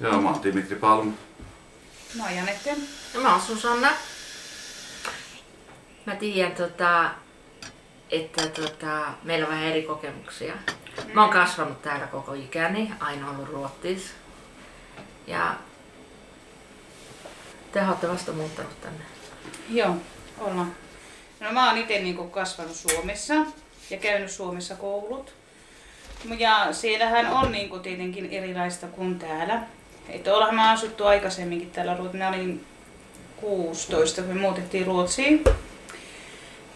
Joo, mä oon Dimitri Palm. Mä oon Janette. No, mä oon Susanna. Mä tiedän, tota, että tota, meillä on vähän eri kokemuksia. Mä oon kasvanut täällä koko ikäni, aina ollut Ruottis. Ja te olette vasta muuttanut tänne. Joo, ollaan. No mä oon itse niinku kasvanut Suomessa ja käynyt Suomessa koulut. Ja siellähän on niinku tietenkin erilaista kuin täällä. Että ollaan mä asuttu aikaisemminkin täällä Ruotsissa. Mä olin 16, kun me muutettiin Ruotsiin.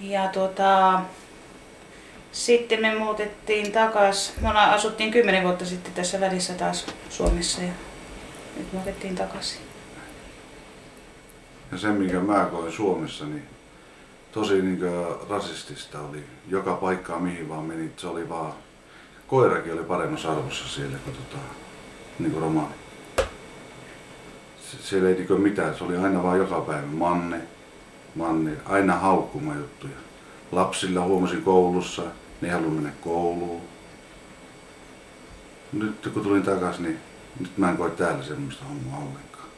Ja tota, sitten me muutettiin takas. Me ollaan, asuttiin 10 vuotta sitten tässä välissä taas Suomessa ja nyt muutettiin takaisin. Ja sen, minkä mä koin Suomessa, niin tosi niin rasistista oli. Joka paikkaa mihin vaan menit, se oli vaan... Koirakin oli paremmassa arvossa siellä kuin tota, niin kuin romaani. Siellä ei niin mitään, se oli aina vaan joka päivä manne, manne, aina haukkuma juttuja. Lapsilla huomasin koulussa, ne ei halunnut mennä kouluun. Nyt kun tulin takaisin, niin nyt mä en koe täällä semmoista hommaa ollenkaan.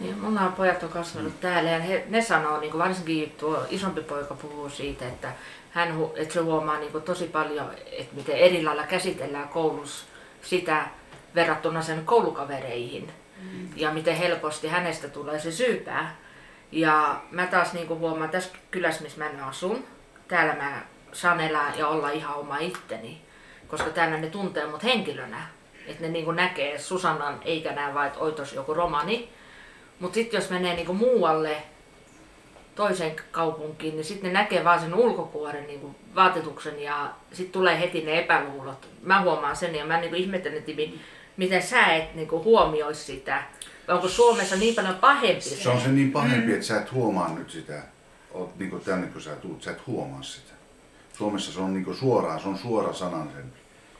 Niin, mun nämä pojat on kasvanut täällä ja he, ne sanoo, niin varsinkin tuo isompi poika puhuu siitä, että, hän, että se huomaa niin tosi paljon, että miten eri lailla käsitellään koulussa sitä verrattuna sen koulukavereihin. Ja miten helposti hänestä tulee se syypää. Ja mä taas niin huomaan tässä kylässä, missä mä asun, täällä mä saan elää ja olla ihan oma itteni. Koska täällä ne tuntee mut henkilönä. Että ne niin näkee Susannan eikä näe vain, että oitos joku romani. Mutta sitten jos menee niinku muualle toiseen kaupunkiin, niin sitten ne näkee vaan sen ulkokuoren niinku vaatetuksen ja sitten tulee heti ne epäluulot. Mä huomaan sen ja mä niinku ihmettelen, Timi, miten sä et niinku huomiois sitä. Vai Onko Suomessa niin paljon pahempi Se on se niin pahempi, että sä et huomaa nyt sitä. Oot niin tänne kun sä tuut, sä et huomaa sitä. Suomessa se on niin suoraan, se on suora sanan sen.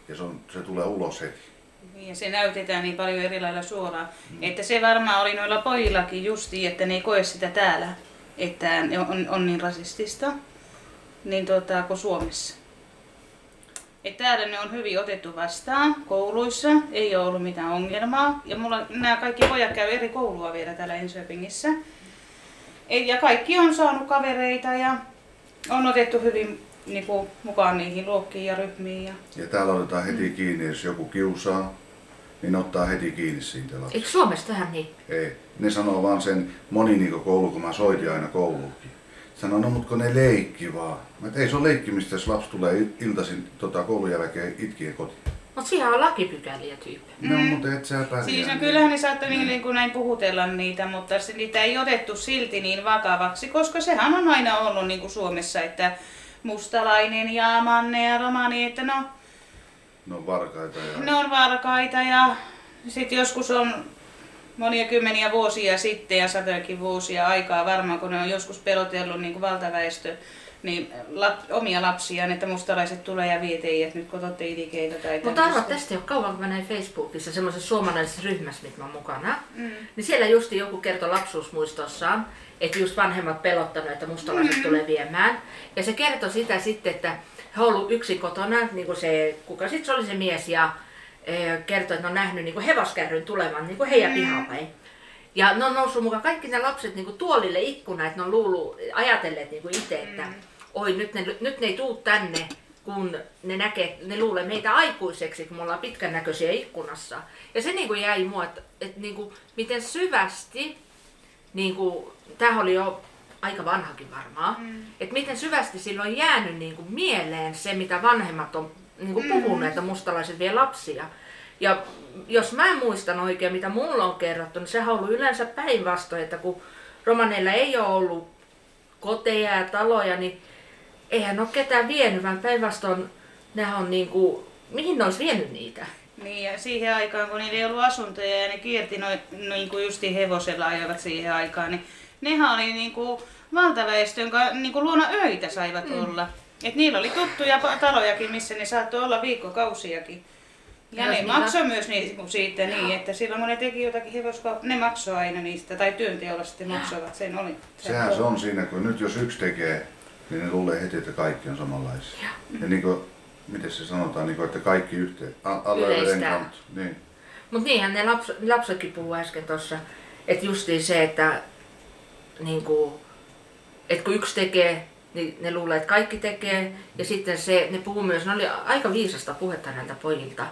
Ja se, on, se tulee ulos heti. Niin, ja se näytetään niin paljon eri lailla suoraan. Mm. Että se varmaan oli noilla pojillakin justi, että ne ei koe sitä täällä, että ne on, on niin rasistista, niin tota, kuin Suomessa. Et täällä ne on hyvin otettu vastaan kouluissa, ei ole ollut mitään ongelmaa. Ja mulla nämä kaikki pojat käy eri koulua vielä täällä Enköpingissä. Et- Ja kaikki on saanut kavereita ja on otettu hyvin niin kuin, mukaan niihin luokkiin ja ryhmiin. Ja... Ja täällä otetaan heti kiinni, jos joku kiusaa, niin ottaa heti kiinni siitä lapsesta. Eikö Suomessa tähän niin? Ei. Ne sanoo vaan sen, moni niin koulu, kun mä soitin aina kouluunkin. Sanoo, no mut kun ne leikki vaan. Mä et, ei se ole leikkimistä, jos lapsi tulee il- iltaisin tota, koulun jälkeen itkien kotiin. Mutta siihen on lakipykäliä tyyppi. No, mutta et sä pärjää. Siis no niin. kyllähän ne saattaa niin, niin kuin näin puhutella niitä, mutta se, niitä ei otettu silti niin vakavaksi, koska sehän on aina ollut niin kuin Suomessa, että mustalainen ja manne ja romani, että no, Ne on varkaita ja... ne on varkaita ja sitten joskus on monia kymmeniä vuosia sitten ja satojakin vuosia aikaa varmaan, kun ne on joskus pelotellut niin kuin valtaväestö, niin lap, omia lapsiaan, että mustalaiset tulee ja vie teidät nyt kototte idikeitä tai Mutta arva tämmöistä. tästä ei ole kauan, kun mä näin Facebookissa semmoisessa suomalaisessa ryhmässä, mitä mä mukana. Mm. Niin siellä just joku kertoi lapsuusmuistossaan, että just vanhemmat pelottanut, että mustalaiset tulee viemään. Ja se kertoi sitä sitten, että he on ollut yksin kotona, niin kuin se, kuka sitten se oli se mies, ja kertoi, että ne on nähnyt niin hevoskärryn tulevan niin kuin heidän pihapäin. Ja ne on noussut mukaan kaikki ne lapset niin kuin tuolille ikkuna, että ne on luullut, ajatelleet niin kuin itse, että oi nyt ne, nyt ne ei tuu tänne, kun ne näkee, ne luulee meitä aikuiseksi, kun me ollaan pitkän näköisiä ikkunassa. Ja se niin kuin jäi mua, että, että niin kuin, miten syvästi, niin kuin, tämä oli jo aika vanhakin varmaan, mm. että miten syvästi silloin on jäänyt niin kuin mieleen se, mitä vanhemmat on niin kuin puhuneet, että mustalaiset vie lapsia. Ja jos mä muistan oikein, mitä mulla on kerrottu, niin sehän on ollut yleensä päinvastoin, että kun romaneilla ei ole ollut koteja ja taloja, niin eihän ole ketään vienyt, vaan päinvastoin nehän on niin kuin, mihin ne olisi vienyt niitä? Niin ja siihen aikaan, kun niillä ei ollut asuntoja ja ne kierti noin niin kuin justiin hevosella ajoivat siihen aikaan, niin nehän oli niin kuin valtaväestön niin kuin luona öitä saivat mm. olla. Et niillä oli tuttuja talojakin, missä ne saattoi olla viikkokausiakin. Ja Jos ne niillä- maksoi myös niin, siitä niin, että silloin kun ne teki jotakin hevoskauppaa, ne maksoi aina niistä, tai työnteolla sitten maksoivat sen. Oli, Sehän se on siinä, kun nyt jos yksi tekee, niin ne luulee heti, että kaikki on samanlaisia. Ja niin kuin, miten se sanotaan, niin kuin, että kaikki yhteen, Yleistää. kant. Niin. Mutta niinhän ne laps, lapsetkin puhuu äsken tuossa, että justiin se, että niinku, et kun yksi tekee, niin ne luulee, että kaikki tekee. Ja sitten se, ne puhuu myös, ne oli aika viisasta puhetta näiltä pojilta,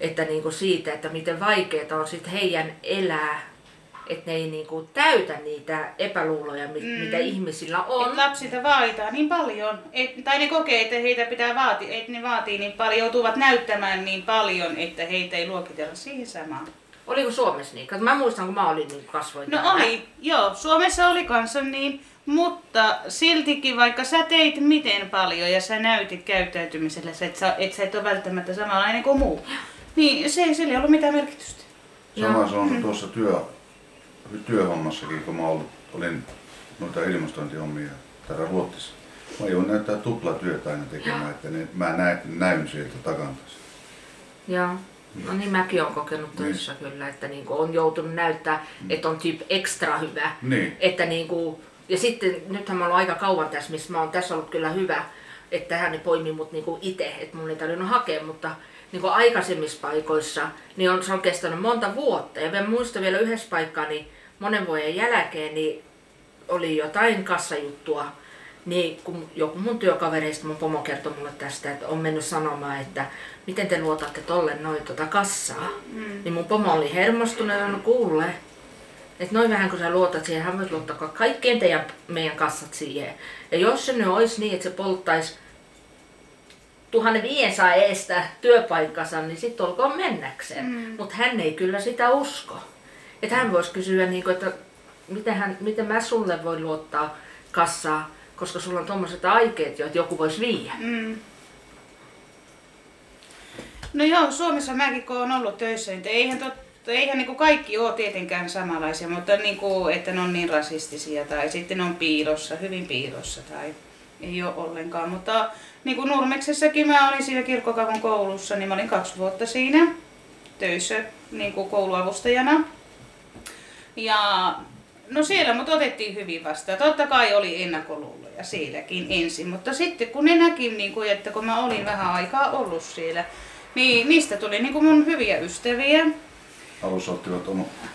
että niinku siitä, että miten vaikeaa on sitten heidän elää että ne ei niinku täytä niitä epäluuloja, mit, mm. mitä ihmisillä on. Et lapsilta vaaditaan niin paljon, et, tai ne kokee, että heitä pitää vaatia, että ne vaatii niin paljon, joutuvat näyttämään niin paljon, että heitä ei luokitella siihen samaan. Oliko Suomessa niin? Mä muistan, kun mä olin niin kasvoin No täällä. oli, joo. Suomessa oli kanssa niin, mutta siltikin vaikka sä teit miten paljon ja sä näytit käyttäytymisellä, että sä, et sä et ole välttämättä samanlainen kuin muu, niin se, sillä ei ollut mitään merkitystä. Sama se on tuossa työ, työhommassakin, kun mä olin noita ilmastointihommia täällä Ruotsissa. Mä joudun näyttää tuplatyötä aina tekemään, että ne, mä näyn, näyn sieltä takantas. Joo. No niin mäkin olen kokenut töissä kyllä, että niinku on joutunut näyttää, että on tyyppi ekstra hyvä. Niin. Että niinku, ja sitten nythän mä oon aika kauan tässä, missä mä oon tässä ollut kyllä hyvä, että hän poimi mut niinku itse, että mun ei tarvinnut hakea, mutta niinku aikaisemmissa paikoissa, niin on, se on kestänyt monta vuotta. Ja mä muistan vielä yhdessä paikkaa, niin monen vuoden jälkeen, niin oli jotain kassajuttua, niin kun joku mun työkavereista, mun pomo kertoi mulle tästä, että on mennyt sanomaan, että miten te luotatte tolle noin tota kassaa. Mm. Niin mun pomo oli hermostunut ja kuule, että noin vähän kun sä luotat siihen, hän voisi luottaa kaikkien teidän meidän kassat siihen. Ja jos se nyt olisi niin, että se polttaisi 1500 eestä työpaikkansa, niin sitten olkoon mennäkseen. Mm. Mutta hän ei kyllä sitä usko. Että hän voisi kysyä, niin kuin, että miten, hän, miten mä sulle voi luottaa kassaa, koska sulla on tuommoiset aikeet jo, että joku voisi viiä. Mm. No joo, Suomessa mäkin kun on ollut töissä, niin eihän, tot, eihän niin kuin kaikki ole tietenkään samanlaisia, mutta niin kuin, että ne on niin rasistisia tai sitten ne on piilossa, hyvin piilossa tai ei ole ollenkaan. Mutta niin kuin Nurmeksessakin mä olin siinä kirkkokaupun koulussa, niin mä olin kaksi vuotta siinä töissä niin kuin kouluavustajana. Ja no siellä mut otettiin hyvin vastaan. Totta kai oli ennakkoluuloja sielläkin ensin, mutta sitten kun ne näki, niin kuin, että kun mä olin vähän aikaa ollut siellä, niin niistä tuli niin kuin mun hyviä ystäviä. Alussa ottivat,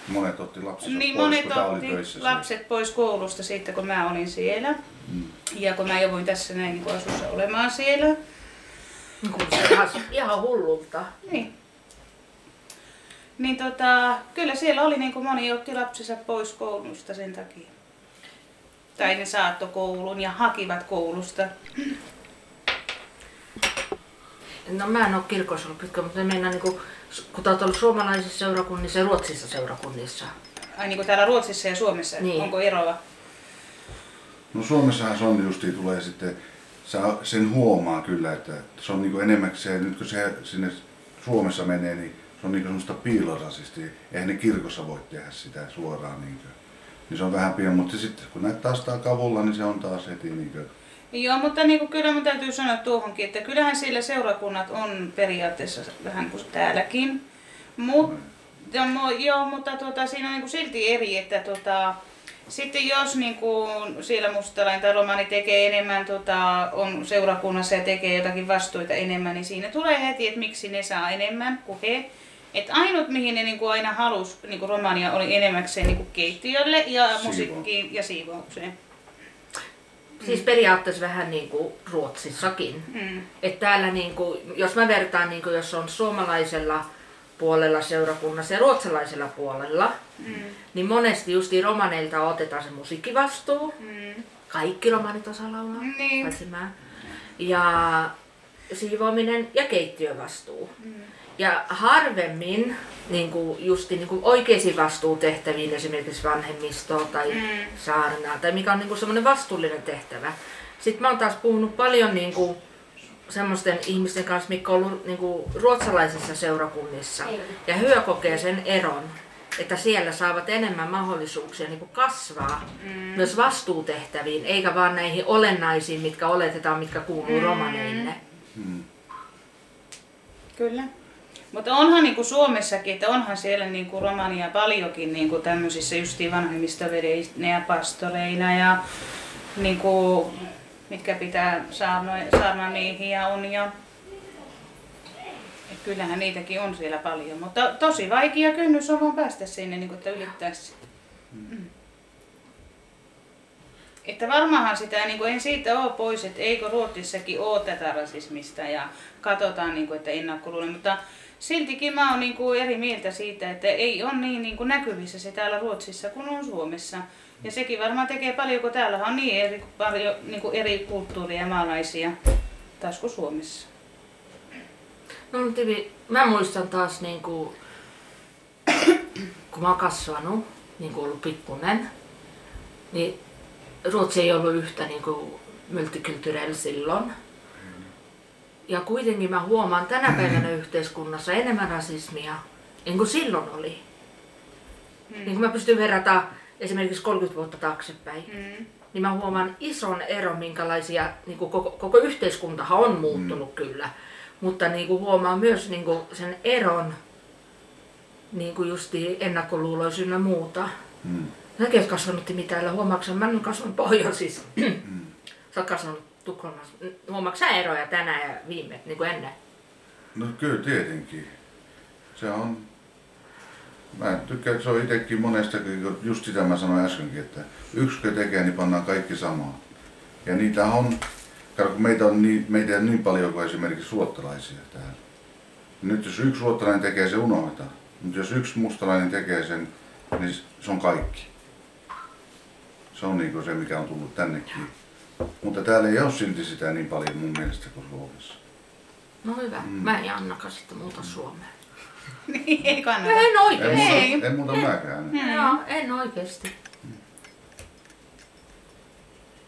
monet otti lapsensa Niin pois, monet kun otti töissä. lapset pois koulusta sitten, kun mä olin siellä. Mm. Ja kun mä jouduin tässä näin niin asussa olemaan siellä. Kuulostaa ihan, ihan hullulta. Niin. Niin tota, kyllä siellä oli niin kuin moni otti lapsensa pois koulusta sen takia. Tai ne saattoi koulun ja hakivat koulusta. No mä en ole kirkossa ollut pitkään, mutta mennään niinku, kun tää oot ollut suomalaisissa seurakunnissa ja ruotsissa seurakunnissa. Ai niin kuin täällä Ruotsissa ja Suomessa, Niin. onko eroa? No Suomessahan se on justiin tulee sitten, sä sen huomaa kyllä, että se on niinku enemmän se, nyt kun se sinne Suomessa menee, niin se on niinku semmoista piilorasistia. Eihän ne kirkossa voi tehdä sitä suoraan niinkö. Niin se on vähän pieni, mutta sitten kun näet taas kavulla, niin se on taas heti niinkö. Joo, mutta niin kuin kyllä mun täytyy sanoa tuohonkin, että kyllähän siellä seurakunnat on periaatteessa vähän kuin täälläkin. Mutta, joo, mutta tuota, siinä on niin kuin silti eri, että tuota, sitten jos niin kuin siellä mustalainen tai romani tekee enemmän, tota, on seurakunnassa ja tekee jotakin vastuita enemmän, niin siinä tulee heti, että miksi ne saa enemmän kuin he. Et ainut mihin ne niin kuin aina halus niin kuin romania oli enemmäkseen niin kuin keittiölle ja Siivo- musiikkiin ja siivoukseen. Siis periaatteessa vähän niin kuin Ruotsissakin. Mm. Että täällä, niin kuin, jos mä vertaan, niin kuin, jos on suomalaisella puolella seurakunnassa ja ruotsalaisella puolella, Mm. niin monesti justiin romaneilta otetaan se musiikkivastuu. Mm. Kaikki romanit osaa laulaa, Niin. paitsi mä. Ja siivoaminen ja keittiövastuu. Mm. Ja harvemmin niin kuin justi niin kuin oikeisiin vastuutehtäviin, esimerkiksi vanhemmistoa tai Mm. saarnaa, tai mikä on niin kuin semmoinen vastuullinen tehtävä. Sitten mä oon taas puhunut paljon niin kuin semmoisten ihmisten kanssa, mitkä on ollut niin kuin ruotsalaisissa seurakunnissa. Ja hyö kokee sen eron, että siellä saavat enemmän mahdollisuuksia niin kuin kasvaa Mm. myös vastuutehtäviin, eikä vaan näihin olennaisiin, mitkä oletetaan, mitkä kuuluu Mm. romaneille. Mm. Kyllä. Mutta onhan niin kuin Suomessakin, että onhan siellä niin kuin romania paljonkin niin kuin tämmöisissä justiin vanhemmistovedeinä ja pastoreina ja niin kuin, mitkä pitää saarnamiehiä on ja Kyllähän niitäkin on siellä paljon, mutta tosi vaikea kynnys on vaan päästä sinne, niin kuin, että ylittäisi. Mm. Että varmaanhan sitä, niin kuin, en siitä ole pois, että eikö Ruotsissakin ole tätä rasismista ja katsotaan, niin kuin, että ennakkoluulen, mutta siltikin mä oon niin kuin, eri mieltä siitä, että ei ole niin, niin kuin, näkyvissä se täällä Ruotsissa kuin on Suomessa. Ja sekin varmaan tekee paljon, kun täällä on niin eri, paljon niin kuin, eri kulttuuria maalaisia taas kuin Suomessa. No Tivi, mä muistan taas niinku, kun mä oon kasvanut, niin kuin ollut pikkunen, niin Ruotsi ei ollut yhtä niin kuin multikulturell silloin. Ja kuitenkin mä huomaan tänä päivänä yhteiskunnassa enemmän rasismia, niin kuin silloin oli. Niin kun mä pystyn verrata esimerkiksi 30 vuotta taaksepäin, Mm. niin mä huomaan ison eron, minkälaisia, niin kuin koko, koko yhteiskuntahan on muuttunut mm. kyllä, mutta niin kuin huomaan myös niin kuin sen eron niin kuin justi ennakkoluuloisin ja muuta. Mm. Säkin oot kasvanut mitään, huomaatko sä? Mä oon kasvanut pohjoisissa. sä oot kasvanut Tukholmassa. Huomaatko eroja tänään ja viime, niin kuin ennen? No kyllä tietenkin. Se on... Mä tykkään, että se on itsekin monestakin, kun just sitä mä sanoin äskenkin, että yksikö tekee, niin pannaan kaikki samaan. Ja niitä on, kun meitä on niin, meitä ei ole niin paljon kuin esimerkiksi ruottalaisia täällä. Nyt jos yksi ruottalainen tekee, se unohdetaan. Mutta jos yksi mustalainen tekee sen, niin se on kaikki. Se on niin se, mikä on tullut tännekin. Mutta täällä ei ole silti sitä niin paljon mun mielestä kuin Suomessa. No hyvä. Mm. Mä en Annakaan sitten muuta Suomeen. ei kannata. En En oikeesti. muuta, Ei. en muuta mäkään. Joo, en oikeesti.